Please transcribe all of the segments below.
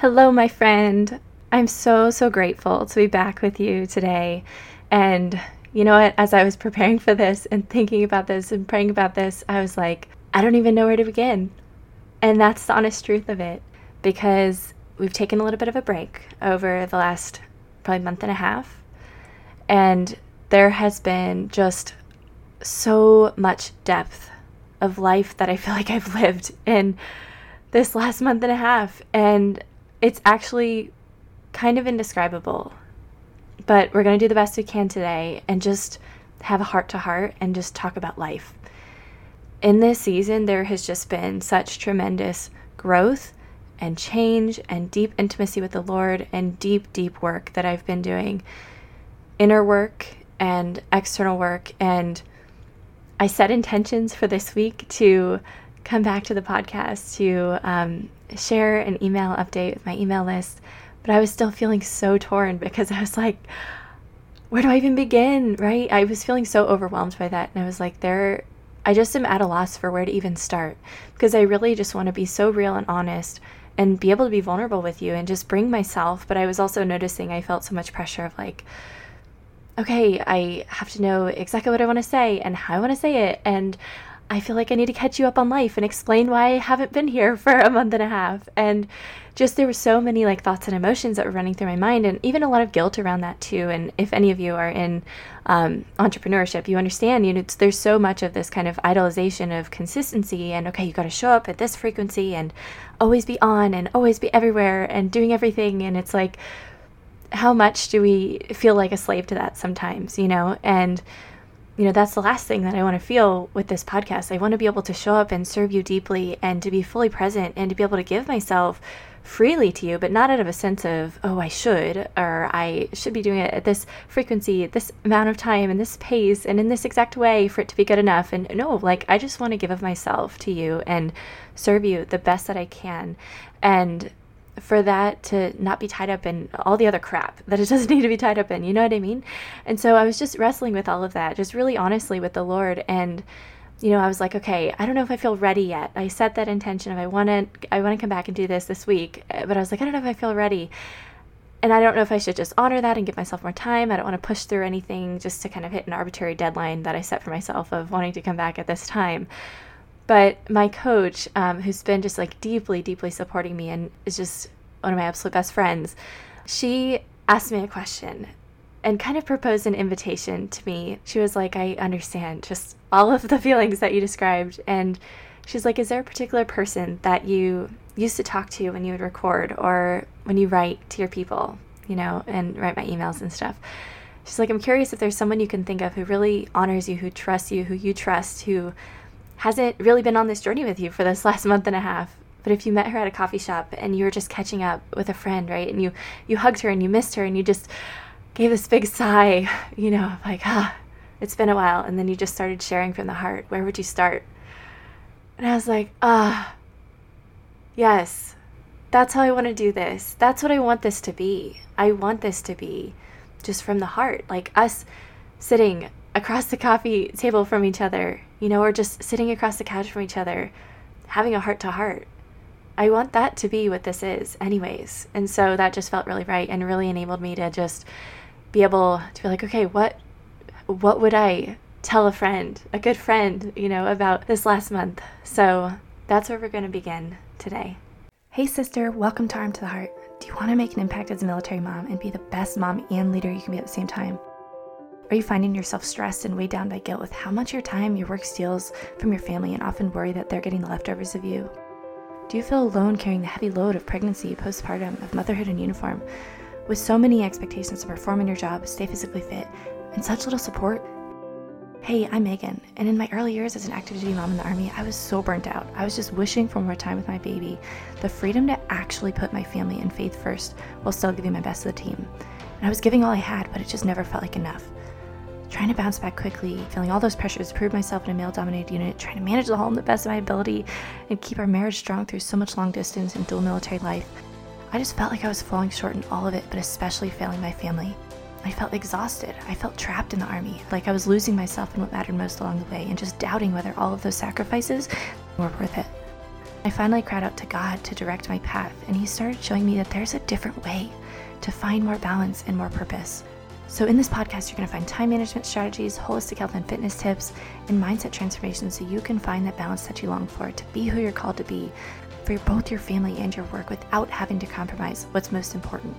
Hello, my friend. I'm so, so grateful to be back with you today. And you know what? As I was preparing for this and thinking about this and praying about this, I was like, I don't even know where to begin. And that's the honest truth of it because we've taken a little bit of a break over the last probably month and a half. And there has been just so much depth of life that I feel like I've lived in this last month and a half. And it's actually kind of indescribable. But we're going to do the best we can today and just have a heart to heart and just talk about life. In this season, there has just been such tremendous growth and change and deep intimacy with the Lord and deep, deep work that I've been doing inner work and external work. And I set intentions for this week to come back to the podcast to um, share an email update with my email list, but I was still feeling so torn because I was like, where do I even begin? Right? I was feeling so overwhelmed by that. And I was like, there, I just am at a loss for where to even start because I really just want to be so real and honest and be able to be vulnerable with you and just bring myself. But I was also noticing I felt so much pressure of like, okay, I have to know exactly what I want to say and how I want to say it. And I feel like I need to catch you up on life and explain why I haven't been here for a month and a half. And just there were so many like thoughts and emotions that were running through my mind, and even a lot of guilt around that too. And if any of you are in um, entrepreneurship, you understand, you know, there's so much of this kind of idolization of consistency and okay, you got to show up at this frequency and always be on and always be everywhere and doing everything. And it's like, how much do we feel like a slave to that sometimes, you know? And you know, that's the last thing that I want to feel with this podcast. I want to be able to show up and serve you deeply and to be fully present and to be able to give myself freely to you, but not out of a sense of, oh, I should, or I should be doing it at this frequency, this amount of time, and this pace, and in this exact way for it to be good enough. And no, like, I just want to give of myself to you and serve you the best that I can. And for that to not be tied up in all the other crap that it doesn't need to be tied up in. You know what I mean? And so I was just wrestling with all of that, just really honestly with the Lord. And, you know, I was like, okay, I don't know if I feel ready yet. I set that intention of I want to, I want to come back and do this this week, uh, but I was like, I don't know if I feel ready. And I don't know if I should just honor that and give myself more time. I don't want to push through anything just to kind of hit an arbitrary deadline that I set for myself of wanting to come back at this time. But my coach, um, who's been just like deeply, deeply supporting me and is just one of my absolute best friends, she asked me a question and kind of proposed an invitation to me. She was like, I understand just all of the feelings that you described. And she's like, Is there a particular person that you used to talk to when you would record or when you write to your people, you know, and write my emails and stuff? She's like, I'm curious if there's someone you can think of who really honors you, who trusts you, who you trust, who hasn't really been on this journey with you for this last month and a half. But if you met her at a coffee shop and you were just catching up with a friend, right? And you you hugged her and you missed her and you just gave this big sigh, you know, like, ah, it's been a while. And then you just started sharing from the heart. Where would you start? And I was like, ah, yes, that's how I want to do this. That's what I want this to be. I want this to be just from the heart, like us sitting across the coffee table from each other, you know, or just sitting across the couch from each other, having a heart to heart. I want that to be what this is, anyways. And so that just felt really right and really enabled me to just be able to be like, okay, what what would I tell a friend, a good friend, you know, about this last month? So that's where we're going to begin today. Hey, sister, welcome to Armed to the Heart. Do you want to make an impact as a military mom and be the best mom and leader you can be at the same time? Are you finding yourself stressed and weighed down by guilt with how much your time your work steals from your family and often worry that they're getting the leftovers of you? Do you feel alone carrying the heavy load of pregnancy, postpartum, of motherhood in uniform, with so many expectations to perform in your job, stay physically fit, and such little support? Hey, I'm Megan, and in my early years as an active duty mom in the Army, I was so burnt out. I was just wishing for more time with my baby, the freedom to actually put my family and faith first while still giving my best to the team. And I was giving all I had, but it just never felt like enough trying to bounce back quickly, feeling all those pressures, prove myself in a male dominated unit, trying to manage the home the best of my ability, and keep our marriage strong through so much long distance and dual military life. I just felt like I was falling short in all of it, but especially failing my family. I felt exhausted. I felt trapped in the army, like I was losing myself in what mattered most along the way, and just doubting whether all of those sacrifices were worth it. I finally cried out to God to direct my path, and He started showing me that there's a different way to find more balance and more purpose. So, in this podcast, you're going to find time management strategies, holistic health and fitness tips, and mindset transformation so you can find that balance that you long for to be who you're called to be for both your family and your work without having to compromise what's most important.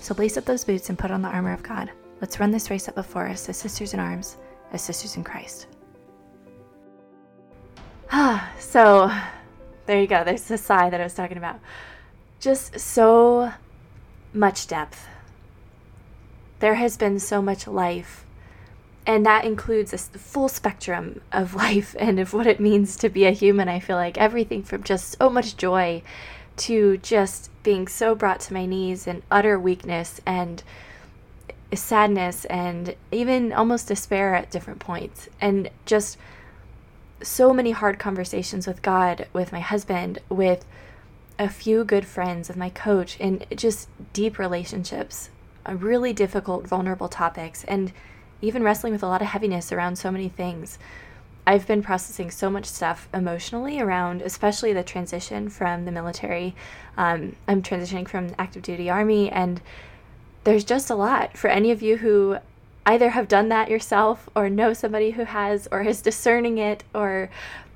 So, lace up those boots and put on the armor of God. Let's run this race up before us as sisters in arms, as sisters in Christ. Ah, so there you go. There's the sigh that I was talking about. Just so much depth. There has been so much life, and that includes a full spectrum of life and of what it means to be a human. I feel like everything from just so much joy to just being so brought to my knees and utter weakness and sadness and even almost despair at different points and just so many hard conversations with God, with my husband, with a few good friends, with my coach, and just deep relationships, really difficult, vulnerable topics, and even wrestling with a lot of heaviness around so many things. I've been processing so much stuff emotionally around, especially the transition from the military. Um, I'm transitioning from active duty army, and there's just a lot for any of you who either have done that yourself or know somebody who has or is discerning it or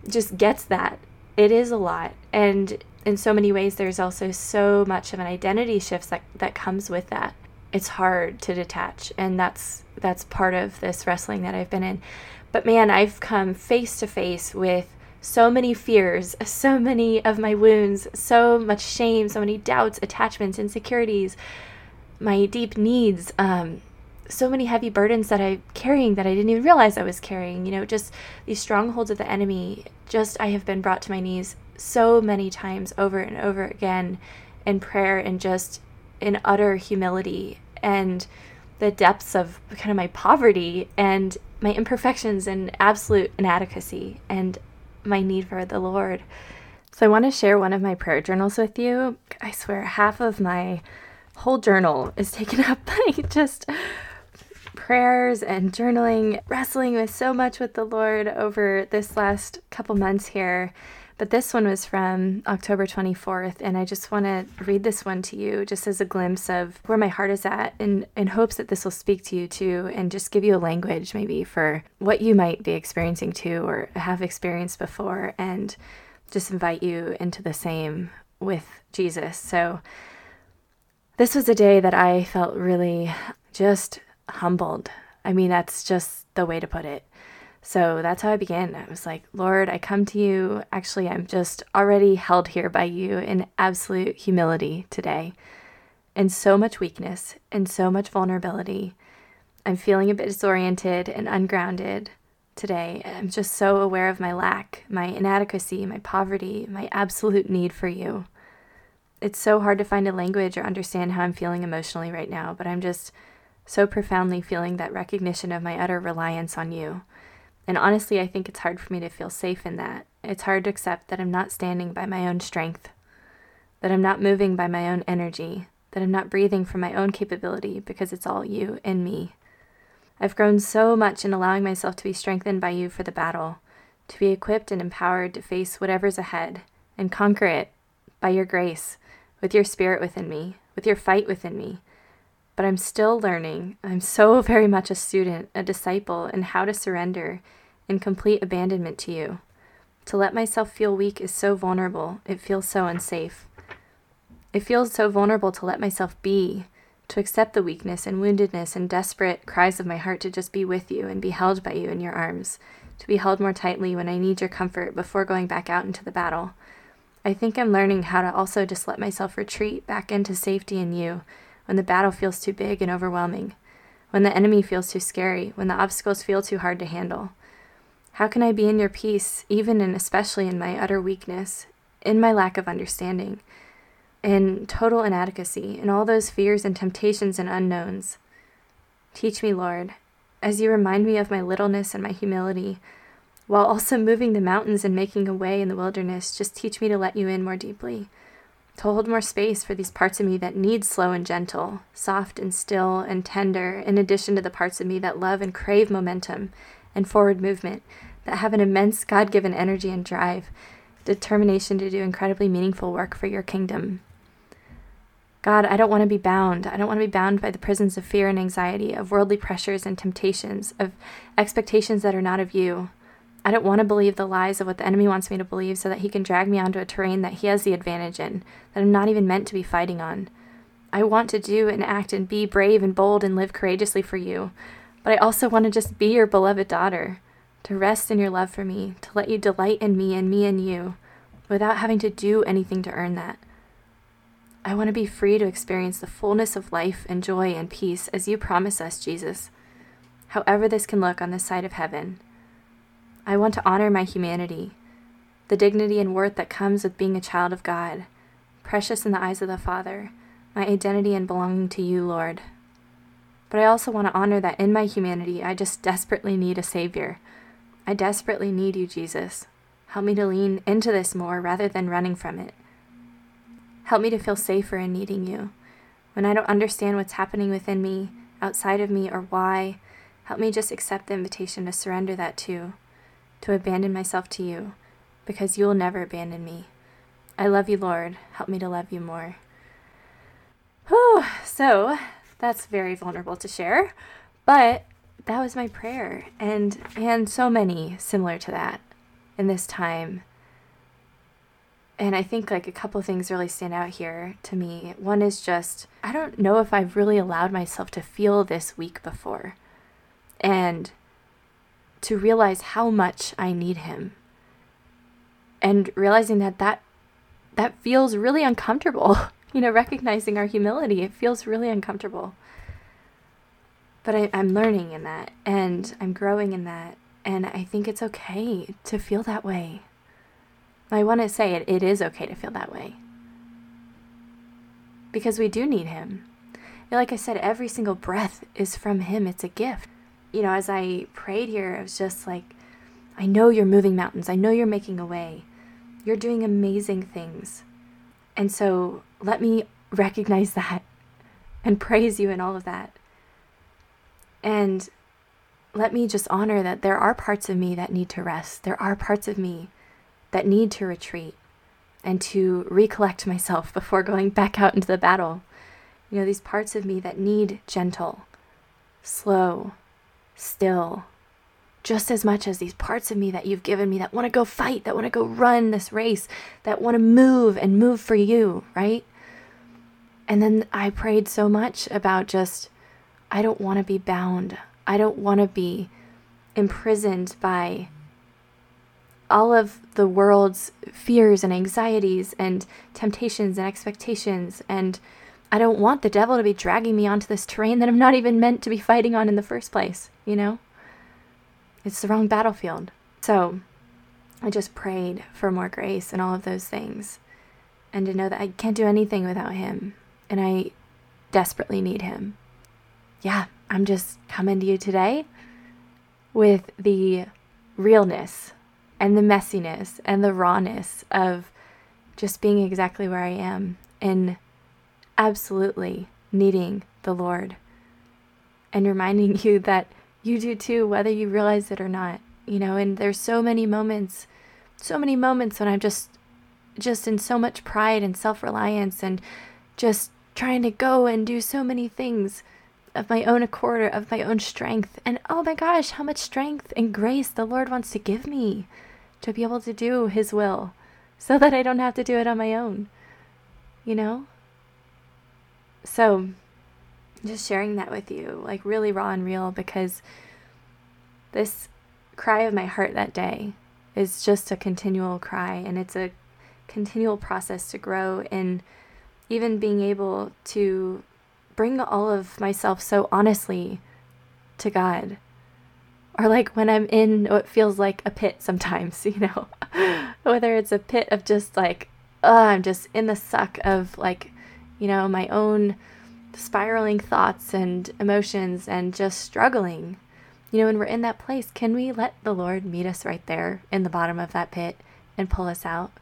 just gets that. It is a lot. And in so many ways there's also so much of an identity shift that, that comes with that. It's hard to detach and that's that's part of this wrestling that I've been in. But man, I've come face to face with so many fears, so many of my wounds, so much shame, so many doubts, attachments, insecurities, my deep needs, um, so many heavy burdens that I'm carrying that I didn't even realize I was carrying. You know, just these strongholds of the enemy. Just I have been brought to my knees so many times over and over again in prayer and just in utter humility and the depths of kind of my poverty and my imperfections and absolute inadequacy and my need for the Lord. So I want to share one of my prayer journals with you. I swear half of my whole journal is taken up by just prayers and journaling, wrestling with so much with the Lord over this last couple months here. But this one was from October 24th, and I just want to read this one to you just as a glimpse of where my heart is at in, in hopes that this will speak to you too and just give you a language maybe for what you might be experiencing too or have experienced before and just invite you into the same with Jesus. So, this was a day that I felt really just humbled. I mean, that's just the way to put it. So that's how I began. I was like, Lord, I come to you. Actually, I'm just already held here by you in absolute humility today, and so much weakness and so much vulnerability. I'm feeling a bit disoriented and ungrounded today. I'm just so aware of my lack, my inadequacy, my poverty, my absolute need for you. It's so hard to find a language or understand how I'm feeling emotionally right now, but I'm just so profoundly feeling that recognition of my utter reliance on you. And honestly, I think it's hard for me to feel safe in that. It's hard to accept that I'm not standing by my own strength, that I'm not moving by my own energy, that I'm not breathing from my own capability because it's all you and me. I've grown so much in allowing myself to be strengthened by you for the battle, to be equipped and empowered to face whatever's ahead and conquer it by your grace, with your spirit within me, with your fight within me but I'm still learning. I'm so very much a student, a disciple, in how to surrender in complete abandonment to you. To let myself feel weak is so vulnerable, it feels so unsafe. It feels so vulnerable to let myself be, to accept the weakness and woundedness and desperate cries of my heart to just be with you and be held by you in your arms, to be held more tightly when I need your comfort before going back out into the battle. I think I'm learning how to also just let myself retreat back into safety in you when the battle feels too big and overwhelming, when the enemy feels too scary, when the obstacles feel too hard to handle? How can I be in your peace, even and especially in my utter weakness, in my lack of understanding, in total inadequacy, in all those fears and temptations and unknowns? Teach me, Lord, as you remind me of my littleness and my humility, while also moving the mountains and making a way in the wilderness, just teach me to let you in more deeply to hold more space for these parts of me that need slow and gentle, soft and still and tender, in addition to the parts of me that love and crave momentum and forward movement, that have an immense God given energy and drive. determination to do incredibly meaningful work for your kingdom. God, I don't want to be bound. I don't want to be bound by the prisons of fear and anxiety, of worldly pressures and temptations, of expectations that are not of you. I don't want to believe the lies of what the enemy wants me to believe so that he can drag me onto a terrain that he has the advantage in, that I'm not even meant to be fighting on. I want to do and act and be brave and bold and live courageously for you, but I also want to just be your beloved daughter, to rest in your love for me, to let you delight in me and me in you, without having to do anything to earn that. I want to be free to experience the fullness of life and joy and peace as you promise us, Jesus, however this can look on this side of heaven. I want to honor my humanity, the dignity and worth that comes with being a child of God, precious in the eyes of the Father, my identity and belonging to you, Lord. But I also want to honor that in my humanity, I just desperately need a Savior. I desperately need you, Jesus. Help me to lean into this more rather than running from it. Help me to feel safer in needing you. When I don't understand what's happening within me, outside of me, or why, help me just accept the invitation to surrender that too to abandon myself to you, because you will never abandon me. I love you, Lord. Help me to love you more. Whew, so that's very vulnerable to share, but that was my prayer, and and so many similar to that in this time. And I think like a couple things really stand out here to me. One is just I don't know if I've really allowed myself to feel this week before. And to realize how much I need him. And realizing that that that feels really uncomfortable. you know, recognizing our humility, it feels really uncomfortable. But I, I'm learning in that and I'm growing in that. And I think it's okay to feel that way. I want to say it, it is okay to feel that way. Because we do need Him. Like I said, every single breath is from Him, it's a gift you know, as I prayed here, it was just like, I know you're moving mountains. I know you're making a way. You're doing amazing things. And so let me recognize that and praise you in all of that. And let me just honor that there are parts of me that need to rest. There are parts of me that need to retreat and to recollect myself before going back out into the battle. You know, these parts of me that need gentle, slow, still just as much as these parts of me that you've given me that want to go fight, that want to go run this race, that want to move and move for you, right? And then I prayed so much about just, I don't want to be bound. I don't want to be imprisoned by all of the world's fears and anxieties and temptations and expectations and I don't want the devil to be dragging me onto this terrain that I'm not even meant to be fighting on in the first place, you know? It's the wrong battlefield. So I just prayed for more grace and all of those things. And to know that I can't do anything without him. And I desperately need him. Yeah, I'm just coming to you today with the realness and the messiness and the rawness of just being exactly where I am and absolutely needing the Lord and reminding you that you do too, whether you realize it or not. You know, and there's so many moments, so many moments when I'm just, just in so much pride and self reliance and just trying to go and do so many things of my own accord, of my own strength. And oh my gosh, how much strength and grace the Lord wants to give me to be able to do His will so that I don't have to do it on my own. You know? So, just sharing that with you, like really raw and real, because this cry of my heart that day is just a continual cry, and it's a continual process to grow in even being able to bring all of myself so honestly to God. Or like when I'm in what feels like a pit sometimes, you know, whether it's a pit of just like, oh, I'm just in the suck of like you know, my own spiraling thoughts and emotions and just struggling. You know, when we're in that place, can we let the Lord meet us right there in the bottom of that pit and pull us out?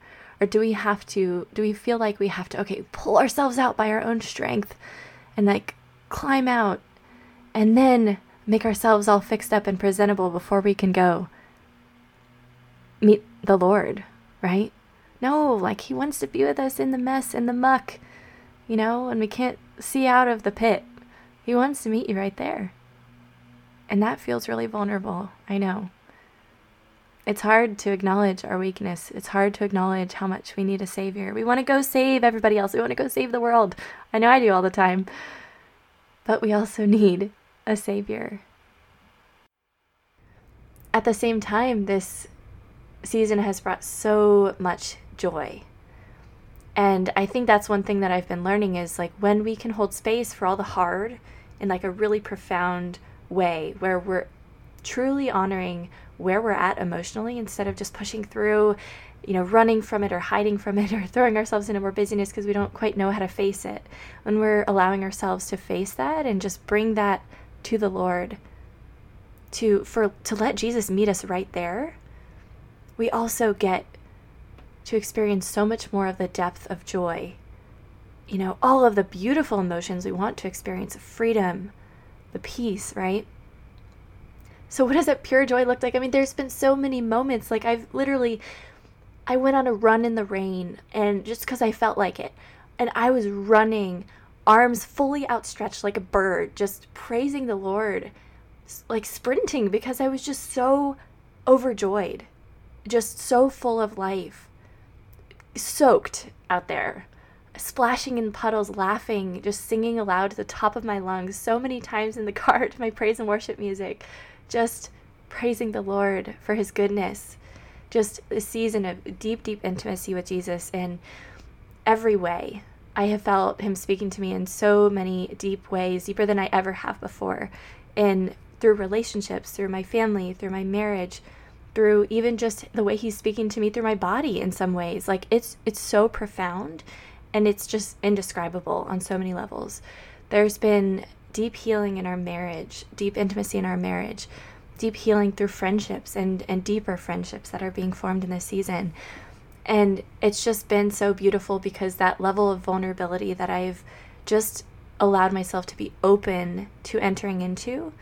Or do we have to, do we feel like we have to, okay, pull ourselves out by our own strength and like climb out and then make ourselves all fixed up and presentable before we can go meet the Lord, right? No, like He wants to be with us in the mess, in the muck, you know, and we can't see out of the pit. He wants to meet you right there. And that feels really vulnerable. I know. It's hard to acknowledge our weakness. It's hard to acknowledge how much we need a savior. We want to go save everybody else. We want to go save the world. I know I do all the time. But we also need a savior. At the same time, this season has brought so much joy. And I think that's one thing that I've been learning is like when we can hold space for all the hard in like a really profound way where we're truly honoring where we're at emotionally instead of just pushing through, you know, running from it or hiding from it or throwing ourselves into more busyness because we don't quite know how to face it. When we're allowing ourselves to face that and just bring that to the Lord to for to let Jesus meet us right there, we also get to experience so much more of the depth of joy. You know, all of the beautiful emotions we want to experience freedom, the peace, right? So, what does that pure joy look like? I mean, there's been so many moments. Like, I've literally, I went on a run in the rain, and just because I felt like it, and I was running, arms fully outstretched like a bird, just praising the Lord, like sprinting because I was just so overjoyed, just so full of life, soaked out there splashing in puddles, laughing, just singing aloud to the top of my lungs so many times in the car to my praise and worship music, just praising the Lord for his goodness. Just a season of deep, deep intimacy with Jesus in every way. I have felt him speaking to me in so many deep ways, deeper than I ever have before, in through relationships, through my family, through my marriage, through even just the way he's speaking to me through my body in some ways. Like it's it's so profound and it's just indescribable on so many levels. There's been deep healing in our marriage, deep intimacy in our marriage, deep healing through friendships and, and deeper friendships that are being formed in this season. And it's just been so beautiful because that level of vulnerability that I've just allowed myself to be open to entering into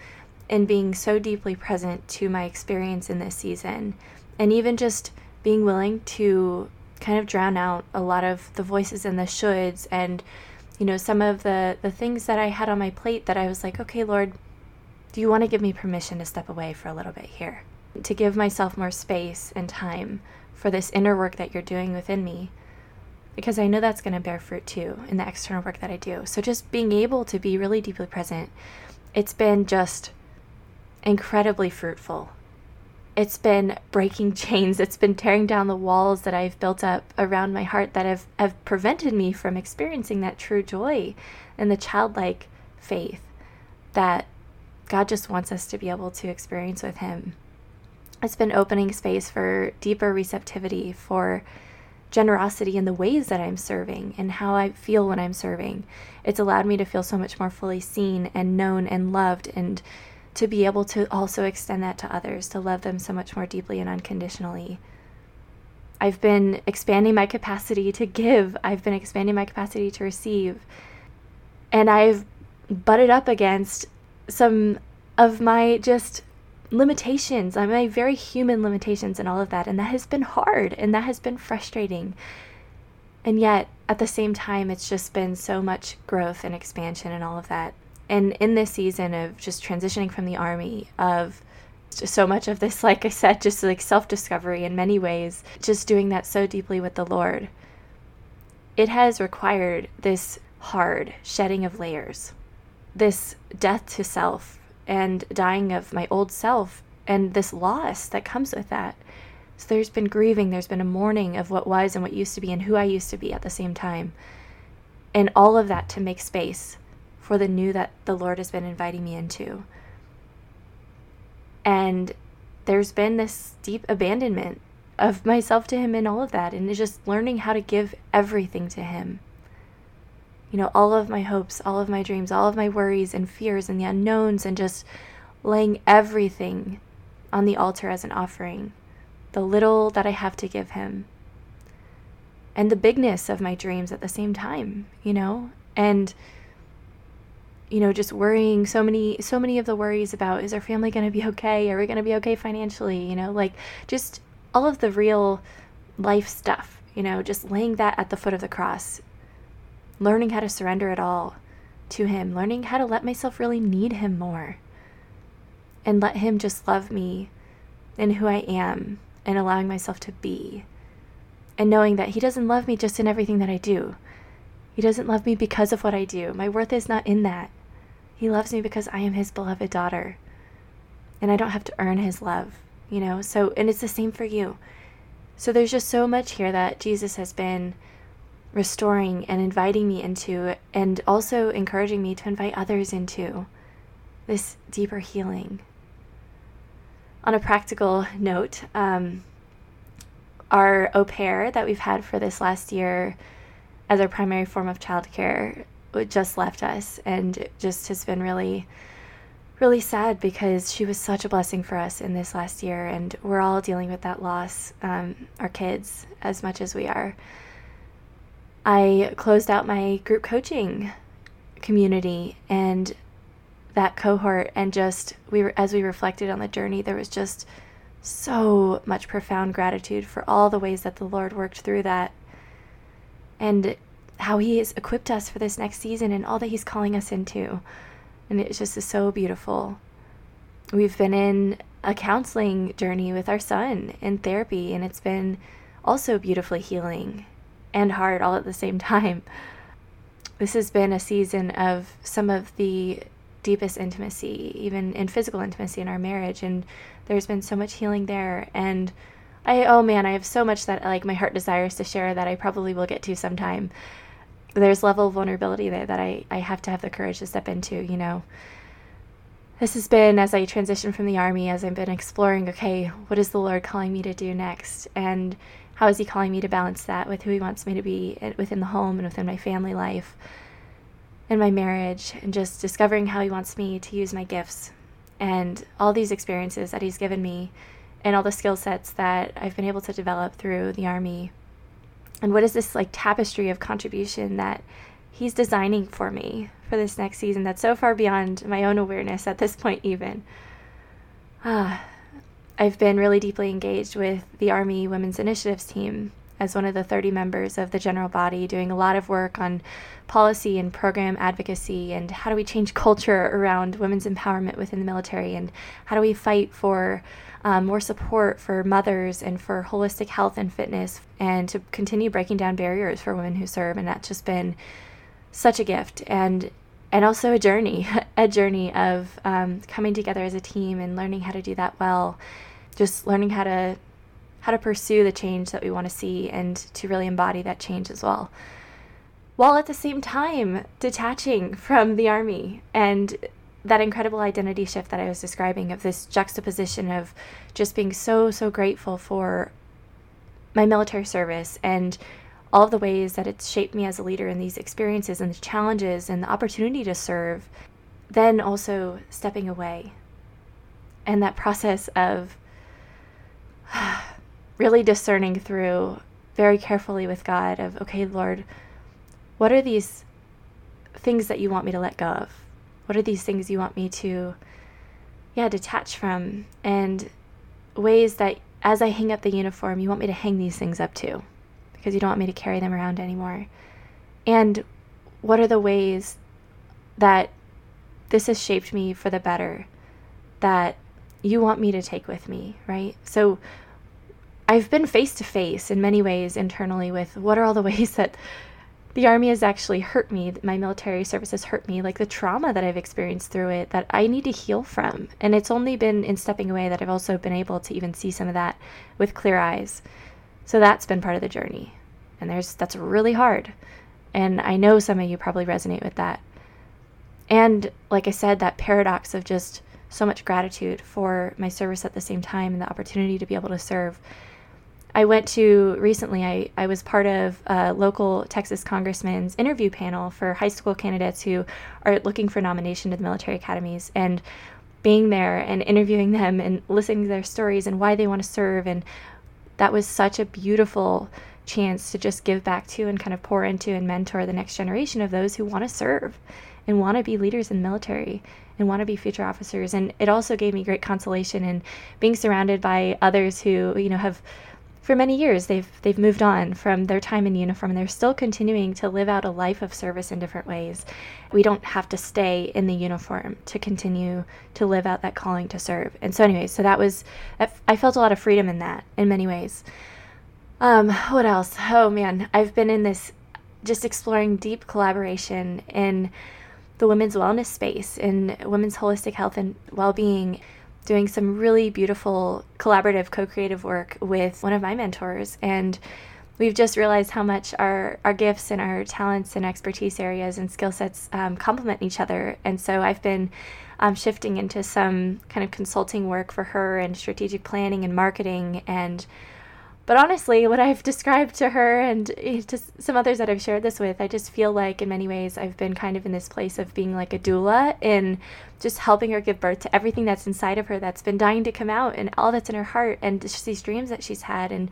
and being so deeply present to my experience in this season. And even just being willing to kind of drown out a lot of the voices and the shoulds and you know some of the the things that I had on my plate that I was like okay lord do you want to give me permission to step away for a little bit here? To give myself more space and time for this inner work that you're doing within me? Because I know that's going to bear fruit too in the external work that I do. So just being able to be really deeply present it's been just incredibly fruitful it's been breaking chains. It's been tearing down the walls that I've built up around my heart that have, have prevented me from experiencing that true joy and the childlike faith that God just wants us to be able to experience with Him. It's been opening space for deeper receptivity, for generosity in the ways that I'm serving and how I feel when I'm serving. It's allowed me to feel so much more fully seen and known and loved and to be able to also extend that to others, to love them so much more deeply and unconditionally. I've been expanding my capacity to give, I've been expanding my capacity to receive. And I've butted up against some of my just limitations, uh, my very human limitations, and all of that. And that has been hard and that has been frustrating. And yet, at the same time, it's just been so much growth and expansion and all of that and in this season of just transitioning from the army of so much of this like i said just like self-discovery in many ways just doing that so deeply with the lord it has required this hard shedding of layers this death to self and dying of my old self and this loss that comes with that. So there's been grieving there's been a mourning of what was and what used to be and who i used to be at the same time. And all of that to make space for the new that the Lord has been inviting me into. And there's been this deep abandonment of myself to Him in all of that, and just learning how to give everything to Him. You know, all of my hopes, all of my dreams, all of my worries and fears and the unknowns, and just laying everything on the altar as an offering. The little that I have to give Him. And the bigness of my dreams at the same time, you know? And you know just worrying so many so many of the worries about is our family going to be okay are we going to be okay financially you know like just all of the real life stuff you know, just laying that at the foot of the cross, learning how to surrender it all to Him, learning how to let myself really need Him more, and let Him just love me and who I am, and allowing myself to be, and knowing that He doesn't love me just in everything that I do. He doesn't love me because of what I do. My worth is not in that. He loves me because I am His beloved daughter, and I don't have to earn His love, you know? So, and it's the same for you. So, there's just so much here that Jesus has been restoring and inviting me into, and also encouraging me to invite others into this deeper healing. On a practical note, um, our au pair that we've had for this last year as our primary form of childcare just left us, and it just has been really, really sad because she was such a blessing for us in this last year, and we're all dealing with that loss, um, our kids, as much as we are. I closed out my group coaching community and that cohort and just we were as we reflected on the journey there was just so much profound gratitude for all the ways that the Lord worked through that and how he has equipped us for this next season and all that he's calling us into and it just so beautiful we've been in a counseling journey with our son in therapy and it's been also beautifully healing and hard all at the same time. This has been a season of some of the deepest intimacy, even in physical intimacy in our marriage. And there's been so much healing there. And I, oh man, I have so much that like my heart desires to share that I probably will get to sometime. There's level of vulnerability there that I, I have to have the courage to step into, you know. This has been as I transition from the army, as I've been exploring, okay, what is the Lord calling me to do next? And how is he calling me to balance that with who he wants me to be eh, within the home and within my family life and my marriage and just discovering how he wants me to use my gifts and all these experiences that he's given me and all the skill sets that I've been able to develop through the army and what is this like tapestry of contribution that he's designing for me for this next season that's so far beyond my own awareness at this point even? Ah I've been really deeply engaged with the Army Women's Initiatives team as one of the 30 members of the general body, doing a lot of work on policy and program advocacy and how do we change culture around women's empowerment within the military and how do we fight for um, more support for mothers and for holistic health and fitness and to continue breaking down barriers for women who serve. And that's just been such a gift. And and also a journey, a journey of um, coming together as a team and learning how to do that well just learning how to how to pursue the change that we want to see and to really embody that change as well while at the same time detaching from the army and that incredible identity shift that I was describing of this juxtaposition of just being so so grateful for my military service and all of the ways that it's shaped me as a leader in these experiences and the challenges and the opportunity to serve then also stepping away and that process of really discerning through very carefully with God of, okay, Lord, what are these things that you want me to let go of? What are these things you want me to, yeah, detach from? And ways that as I hang up the uniform, you want me to hang these things up too, because you don't want me to carry them around anymore. And what are the ways that this has shaped me for the better that you want me to take with me, right? So I've been face to face in many ways internally with what are all the ways that the army has actually hurt me, my military service has hurt me, like the trauma that I've experienced through it that I need to heal from. And it's only been in stepping away that I've also been able to even see some of that with clear eyes. So that's been part of the journey. And there's that's really hard. And I know some of you probably resonate with that. And like I said, that paradox of just so much gratitude for my service at the same time and the opportunity to be able to serve. I went to recently, I, I was part of a local Texas congressman's interview panel for high school candidates who are looking for nomination to the military academies. And being there and interviewing them and listening to their stories and why they want to serve. And that was such a beautiful chance to just give back to and kind of pour into and mentor the next generation of those who want to serve and want to be leaders in the military and want to be future officers. And it also gave me great consolation in being surrounded by others who, you know, have for many years they've they've moved on from their time in uniform and they're still continuing to live out a life of service in different ways. We don't have to stay in the uniform to continue to live out that calling to serve. And so anyway, so that was I felt a lot of freedom in that in many ways. Um, what else? Oh man, I've been in this just exploring deep collaboration in the women's wellness space, in women's holistic health and well-being doing some really beautiful collaborative co-creative work with one of my mentors and we've just realized how much our, our gifts and our talents and expertise areas and skill sets um, complement each other. And so i've been um, shifting into some kind of consulting work for her and strategic planning and marketing and but honestly, what I've described to her and eh, to some others that I've shared this with, I just feel like in many ways I've been kind of in this place of being like a doula in just helping her give birth to everything that's inside of her that's been dying to come out and all that's in her heart and just these dreams that she's had and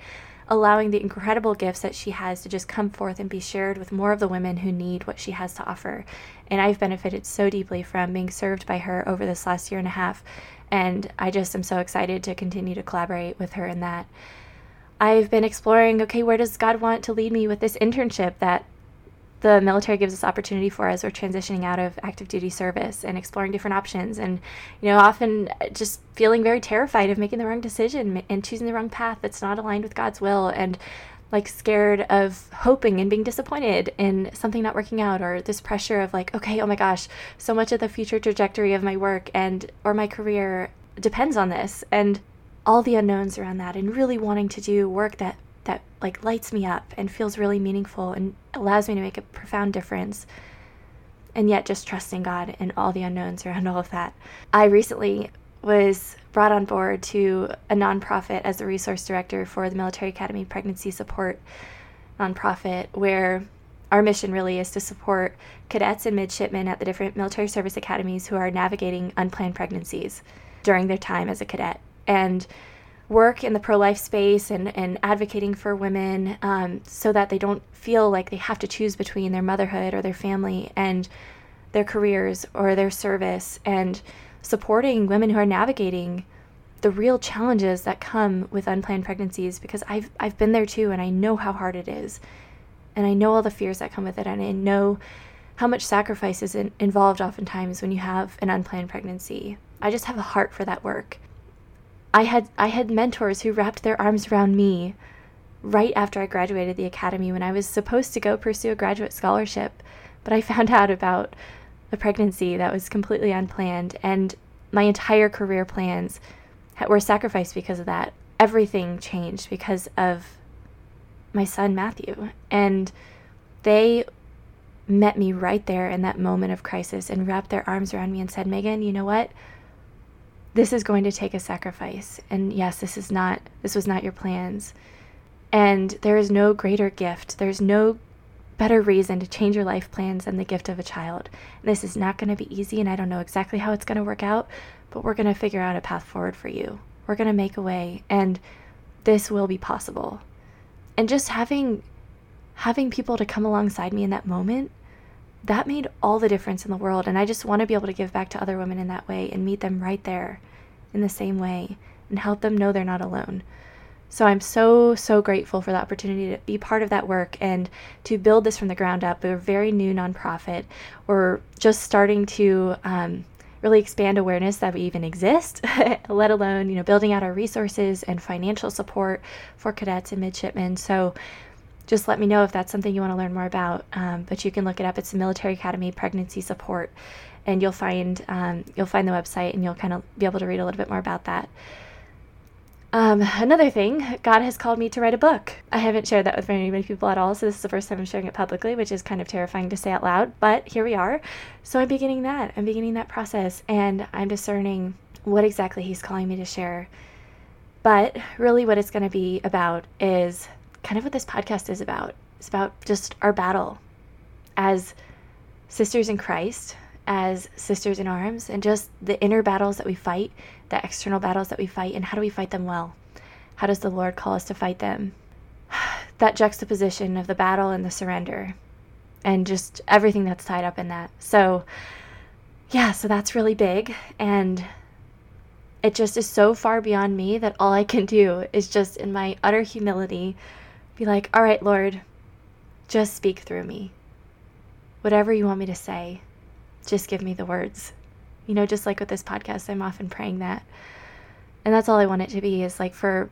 allowing the incredible gifts that she has to just come forth and be shared with more of the women who need what she has to offer. And I've benefited so deeply from being served by her over this last year and a half. And I just am so excited to continue to collaborate with her in that. I've been exploring okay, where does God want to lead me with this internship that the military gives us opportunity for as we're transitioning out of active duty service and exploring different options and you know often just feeling very terrified of making the wrong decision and choosing the wrong path that's not aligned with God's will and like scared of hoping and being disappointed in something not working out or this pressure of like okay oh my gosh so much of the future trajectory of my work and or my career depends on this. And all the unknowns around that and really wanting to do work that that like lights me up and feels really meaningful and allows me to make a profound difference and yet just trusting God and all the unknowns around all of that. I recently was brought on board to a nonprofit as a resource director for the Military Academy Pregnancy Support nonprofit, where our mission really is to support cadets and midshipmen at the different military service academies who are navigating unplanned pregnancies during their time as a cadet and work in the pro life space and, and advocating for women um, so that they don't feel like they have to choose between their motherhood or their family and their careers or their service and supporting women who are navigating the real challenges that come with unplanned pregnancies because I've, I've been there too and I know how hard it is. And I know all the fears that come with it and I know how much sacrifice is in, involved oftentimes when you have an unplanned pregnancy. I just have a heart for that work. I had I had mentors who wrapped their arms around me right after I graduated the academy when I was supposed to go pursue a graduate scholarship, but I found out about a pregnancy that was completely unplanned and my entire career plans were sacrificed because of that. Everything changed because of my son Matthew and they met me right there in that moment of crisis and wrapped their arms around me and said, "Megan, you know what? This is going to take a sacrifice. And yes, this is not, this was not your plans. And there is no greater gift. There's no better reason to change your life plans than the gift of a child. And this is not going to be easy, and I don't know exactly how it's going to work out, but we're going to figure out a path forward for you. We're going to make a way, and this will be possible. And just having having people to come alongside me in that moment that made all the difference in the world. And I just want to be able to give back to other women in that way and meet them right there in the same way and help them know they're not alone. So I'm so, so grateful for the opportunity to be part of that work and to build this from the ground up. We're a very new nonprofit. We're just starting to um, really expand awareness that we even exist, let alone, you know, building out our resources and financial support for cadets and midshipmen. So just let me know if that's something you want to learn more about. Um, but you can look it up. It's the Military Academy Pregnancy Support, and you'll find um, you'll find the website, and you'll kind of be able to read a little bit more about that. Um, another thing, God has called me to write a book. I haven't shared that with very many people at all, so this is the first time I'm sharing it publicly, which is kind of terrifying to say out loud. But here we are. So I'm beginning that. I'm beginning that process, and I'm discerning what exactly He's calling me to share. But really, what it's going to be about is kind of what this podcast is about. It's about just our battle as sisters in Christ, as sisters in arms, and just the inner battles that we fight, the external battles that we fight, and how do we fight them well? How does the Lord call us to fight them? that juxtaposition of the battle and the surrender, and just everything that's tied up in that. So, yeah, so that's really big. And it just is so far beyond me that all I can do is just in my utter humility be like, all right, Lord, just speak through me. Whatever you want me to say, just give me the words. You know, just like with this podcast, I'm often praying that. And that's all I want it to be is like for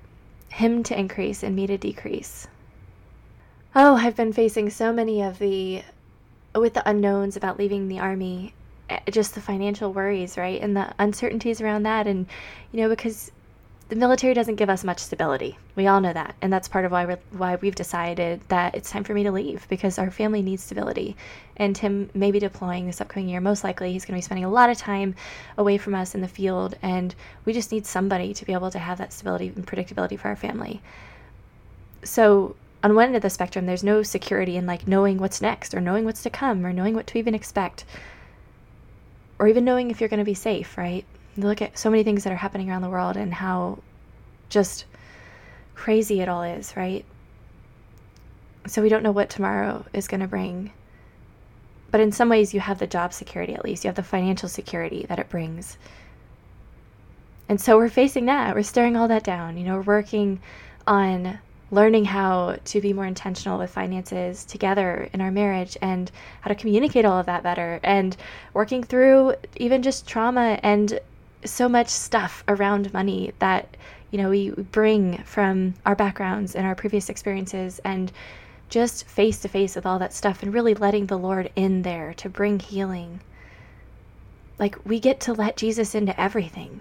him to increase and me to decrease. Oh, I've been facing so many of the with the unknowns about leaving the army Eh, just the financial worries, right? And the uncertainties around that. And, you know, because the military doesn't give us much stability. We all know that. And that's part of why, we're, why we've decided that it's time for me to leave because our family needs stability. And Tim may be deploying this upcoming year. Most likely, he's going to be spending a lot of time away from us in the field. And we just need somebody to be able to have that stability and predictability for our family. So, on one end of the spectrum, there's no security in like knowing what's next or knowing what's to come or knowing what to even expect or even knowing if you're going to be safe, right? Look at so many things that are happening around the world and how just crazy it all is, right? So we don't know what tomorrow is going to bring. But in some ways, you have the job security at least. You have the financial security that it brings. And so we're facing that. We're staring all that down. You know, we're working on learning how to be more intentional with finances together in our marriage and how to communicate all of that better and working through even just trauma and so much stuff around money that you know we bring from our backgrounds and our previous experiences and just face to face with all that stuff and really letting the Lord in there to bring healing like we get to let Jesus into everything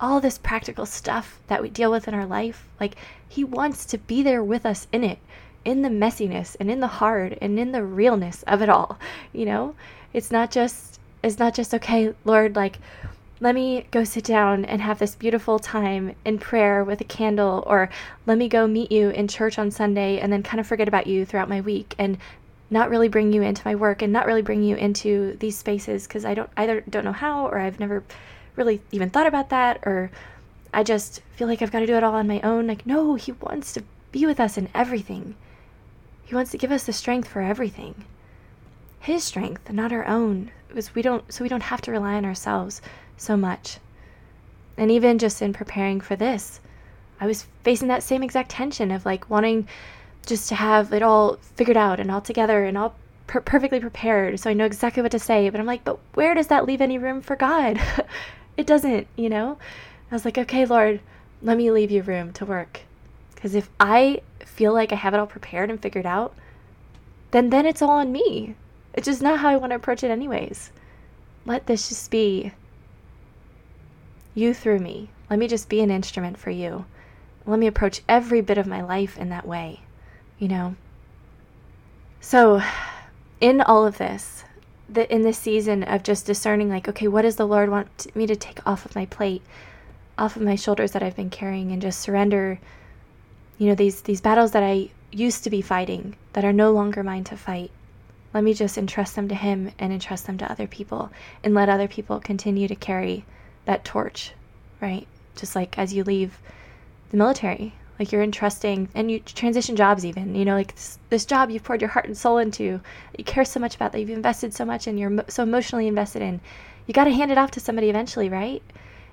all this practical stuff that we deal with in our life, like He wants to be there with us in it, in the messiness and in the hard and in the realness of it all. You know, it's not just, it's not just, okay, Lord, like, let me go sit down and have this beautiful time in prayer with a candle, or let me go meet you in church on Sunday and then kind of forget about you throughout my week and not really bring you into my work and not really bring you into these spaces because I don't either don't know how or I've never really even thought about that or I just feel like I've got to do it all on my own. Like, no, He wants to be with us in everything. He wants to give us the strength for everything. His strength, not our own. Was we don't so we don't have to rely on ourselves so much. And even just in preparing for this, I was facing that same exact tension of like wanting just to have it all figured out and all together and all per- perfectly prepared so I know exactly what to say. But I'm like, but where does that leave any room for God? it doesn't, you know? I was like, okay, Lord, let me leave you room to work. Because if I feel like I have it all prepared and figured out, then then it's all on me. It's just not how I want to approach it anyways. Let this just be you through me. Let me just be an instrument for you. Let me approach every bit of my life in that way, you know? So, in all of this, that in this season of just discerning like okay what does the lord want me to take off of my plate off of my shoulders that i've been carrying and just surrender you know these these battles that i used to be fighting that are no longer mine to fight let me just entrust them to him and entrust them to other people and let other people continue to carry that torch right? Just like as you leave the military like you're entrusting and you transition jobs even you know like this, this job you've poured your heart and soul into you care so much about that you've invested so much and you're so emotionally invested in. You got to hand it off to somebody eventually right?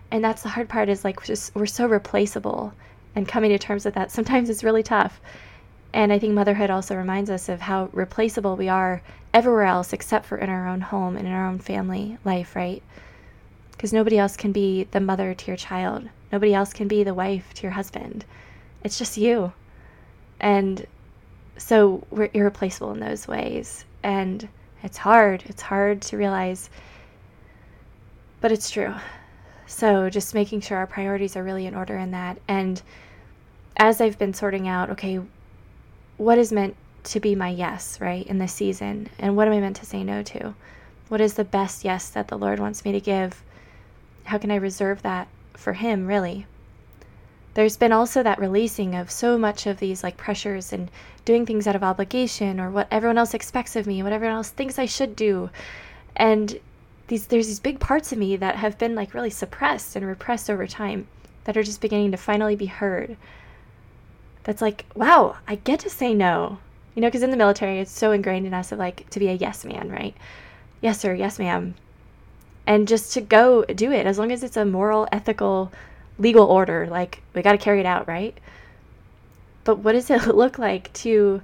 And that's the hard part is like just we're so replaceable and coming to terms with that sometimes it's really tough. And i think motherhood also reminds us of how replaceable we are everywhere else except for in our own home and in our own family life right because nobody else can be the mother to your child nobody else can be the wife to your husband it's just you. And so we're irreplaceable in those ways. And it's hard. It's hard to realize, but it's true. So just making sure our priorities are really in order in that. And as I've been sorting out, okay, what is meant to be my yes, right, in this season? And what am I meant to say no to? What is the best yes that the Lord wants me to give? How can I reserve that for Him, really? there's been also that releasing of so much of these like pressures and doing things out of obligation or what everyone else expects of me, what everyone else thinks I should do. And these there's these big parts of me that have been like really suppressed and repressed over time that are just beginning to finally be heard. That's like, wow, I get to say no. You know, because in the military, it's so ingrained in us of like to be a yes man, right? Yes, sir, yes, ma'am. And just to go do it as long as it's a moral, ethical, legal order, like we got to carry it out, right? But what does it look like to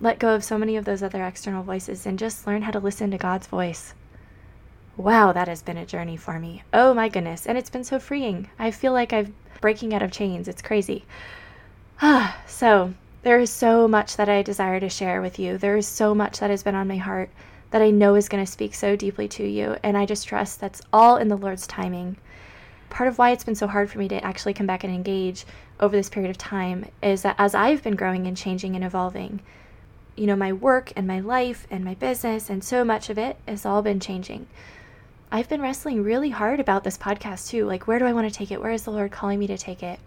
let go of so many of those other external voices and just learn how to listen to God's voice? Wow, that has been a journey for me. Oh my goodness. And it's been so freeing. I feel like I'm breaking out of chains. It's crazy. Ah, so there is so much that I desire to share with you. There is so much that has been on my heart that I know is going to speak so deeply to you. And I just trust that's all in the Lord's timing. Part of why it's been so hard for me to actually come back and engage over this period of time is that as I've been growing and changing and evolving, you know, my work and my life and my business and so much of it has all been changing. I've been wrestling really hard about this podcast too. Like, where do I want to take it? Where is the Lord calling me to take it?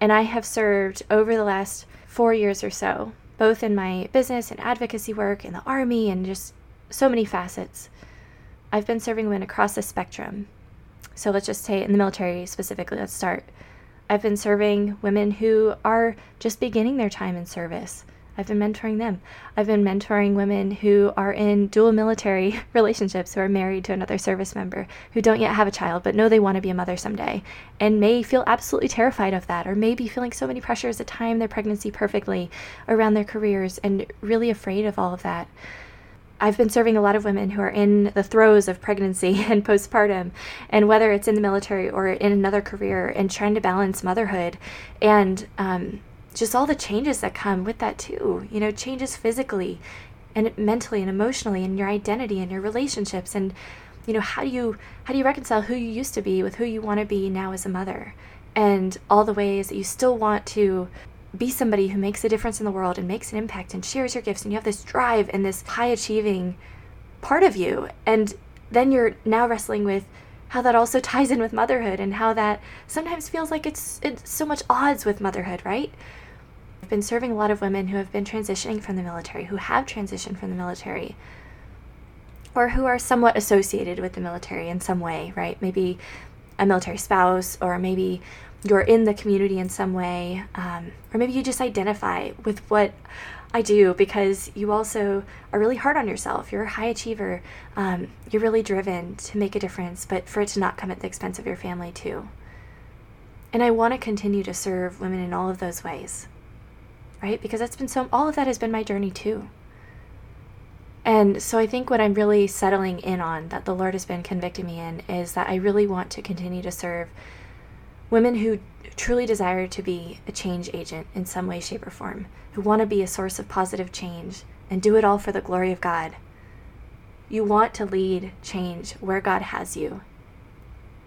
And I have served over the last four years or so, both in my business and advocacy work, in the army, and just so many facets. I've been serving women across the spectrum. So let's just say in the military specifically, let's start. I've been serving women who are just beginning their time in service. I've been mentoring them. I've been mentoring women who are in dual military relationships, who are married to another service member, who don't yet have a child, but know they want to be a mother someday, and may feel absolutely terrified of that, or may be feeling so many pressures to time their pregnancy perfectly around their careers and really afraid of all of that. I've been serving a lot of women who are in the throes of pregnancy and postpartum, and whether it's in the military or in another career, and trying to balance motherhood and um, just all the changes that come with that too. You know, changes physically and mentally and emotionally and your identity and your relationships and you know, how do you how do you reconcile who you used to be with who you want to be now as a mother? And all the ways that you still want to be somebody who makes a difference in the world and makes an impact and shares your gifts and you have this drive and this high achieving part of you and then you're now wrestling with how that also ties in with motherhood and how that sometimes feels like it's it's so much odds with motherhood, right? I've been serving a lot of women who have been transitioning from the military, who have transitioned from the military, or who are somewhat associated with the military in some way, right? Maybe a military spouse, or maybe you're in the community in some way, um, or maybe you just identify with what I do because you also are really hard on yourself. You're a high achiever. Um, you're really driven to make a difference, but for it to not come at the expense of your family, too. And I want to continue to serve women in all of those ways right? Because that's been so, all of that has been my journey too. And so I think what I'm really settling in on that the Lord has been convicting me in is that I really want to continue to serve women who truly desire to be a change agent in some way, shape, or form, who want to be a source of positive change and do it all for the glory of God. You want to lead change where God has you.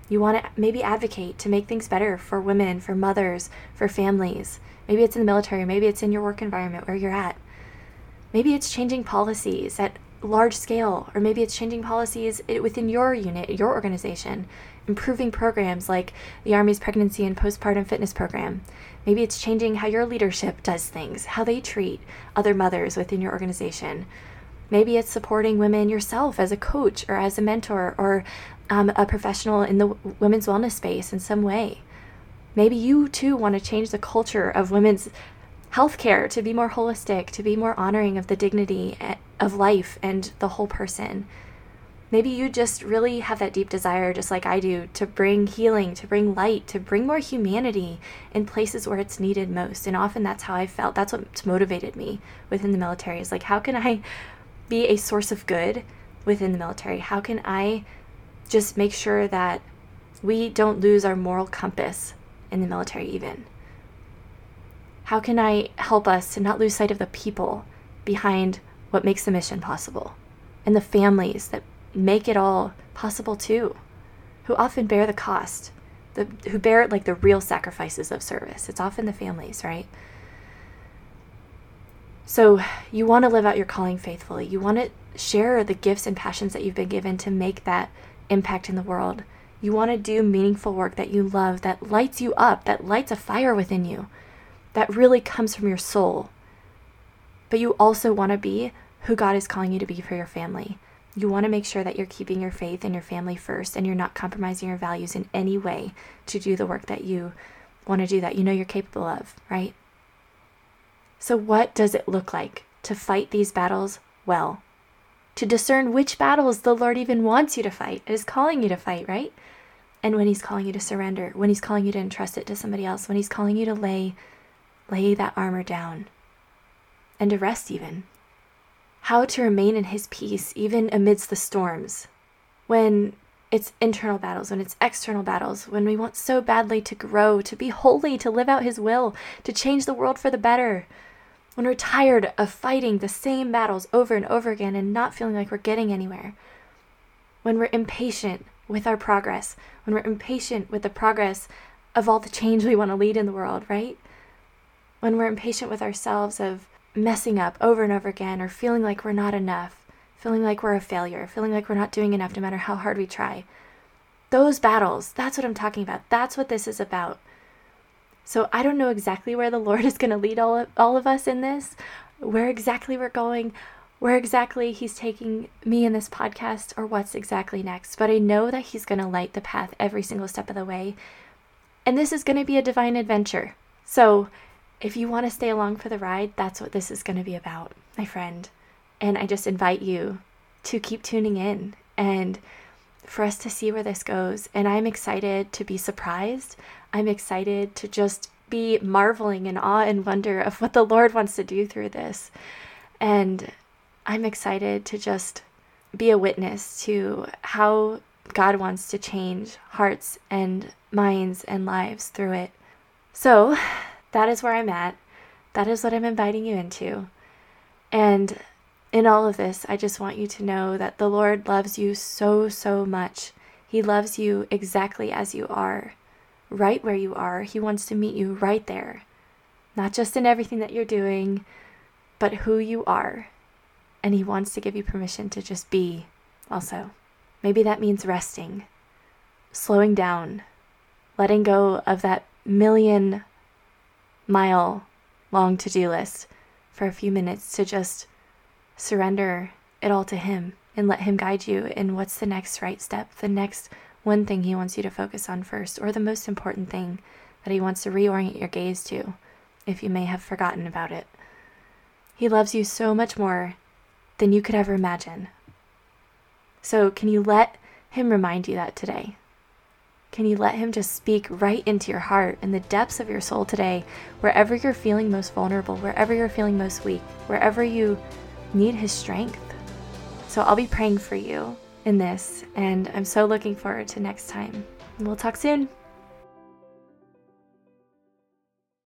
You want to maybe advocate to make things better for women, for mothers, for families, Maybe it's in the military, maybe it's in your work environment where you're at. Maybe it's changing policies at large scale, or maybe it's changing policies within your unit, your organization, improving programs like the Army's pregnancy and postpartum fitness program. Maybe it's changing how your leadership does things, how they treat other mothers within your organization. Maybe it's supporting women yourself as a coach or as a mentor or um, a professional in the women's wellness space in some way. Maybe you too want to change the culture of women's healthcare to be more holistic, to be more honoring of the dignity eh, of life and the whole person. Maybe you just really have that deep desire, just like I do, to bring healing, to bring light, to bring more humanity in places where it's needed most. And often that's how I felt. That's what motivated me within the military is like, how can I be a source of good within the military? How can I just make sure that we don't lose our moral compass in the military, even? How can I help us to not lose sight of the people behind what makes the mission possible and the families that make it all possible too, who often bear the cost, the, who bear like the real sacrifices of service? It's often the families, right? So you want to live out your calling faithfully. You want to share the gifts and passions that you've been given to make that impact in the world. You want to do meaningful work that you love, that lights you up, that lights a fire within you, that really comes from your soul. But you also want to be who God is calling you to be for your family. You want to make sure that you're keeping your faith and your family first and you're not compromising your values in any way to do the work that you want to do that you know you're capable of, right? So, what does it look like to fight these battles well? To discern which battles the Lord even wants you to fight, is calling you to fight, right? and when he's calling you to surrender, when he's calling you to entrust it to somebody else, when he's calling you to lay lay that armor down and to rest even. How to remain in his peace even amidst the storms. When it's internal battles, when it's external battles, when we want so badly to grow, to be holy, to live out his will, to change the world for the better. When we're tired of fighting the same battles over and over again and not feeling like we're getting anywhere. When we're impatient with our progress, when we're impatient with the progress of all the change we want to lead in the world, right? When we're impatient with ourselves of messing up over and over again or feeling like we're not enough, feeling like we're a failure, feeling like we're not doing enough no matter how hard we try. Those battles, that's what I'm talking about. That's what this is about. So I don't know exactly where the Lord is going to lead all of, all of us in this, where exactly we're going, where exactly he's taking me in this podcast or what's exactly next, but I know that he's going to light the path every single step of the way. And this is going to be a divine adventure. So if you want to stay along for the ride, that's what this is going to be about, my friend. And I just invite you to keep tuning in and for us to see where this goes. And I'm excited to be surprised. I'm excited to just be marveling in awe and wonder of what the Lord wants to do through this. And I'm excited to just be a witness to how God wants to change hearts and minds and lives through it. So, that is where I'm at. That is what I'm inviting you into. And in all of this, I just want you to know that the Lord loves you so, so much. He loves you exactly as you are, right where you are. He wants to meet you right there, not just in everything that you're doing, but who you are and He wants to give you permission to just be also. Maybe that means resting, slowing down, letting go of that million mile long to do list for a few minutes to just surrender it all to Him and let Him guide you in what's the next right step, the next one thing He wants you to focus on first, or the most important thing that He wants to reorient your gaze to if you may have forgotten about it. He loves you so much more than you could ever imagine. So, can you let Him remind you that today? Can you let Him just speak right into your heart in the depths of your soul today, wherever you're feeling most vulnerable, wherever you're feeling most weak, wherever you need His strength? So, I'll be praying for you in this, and I'm so looking forward to next time. We'll talk soon.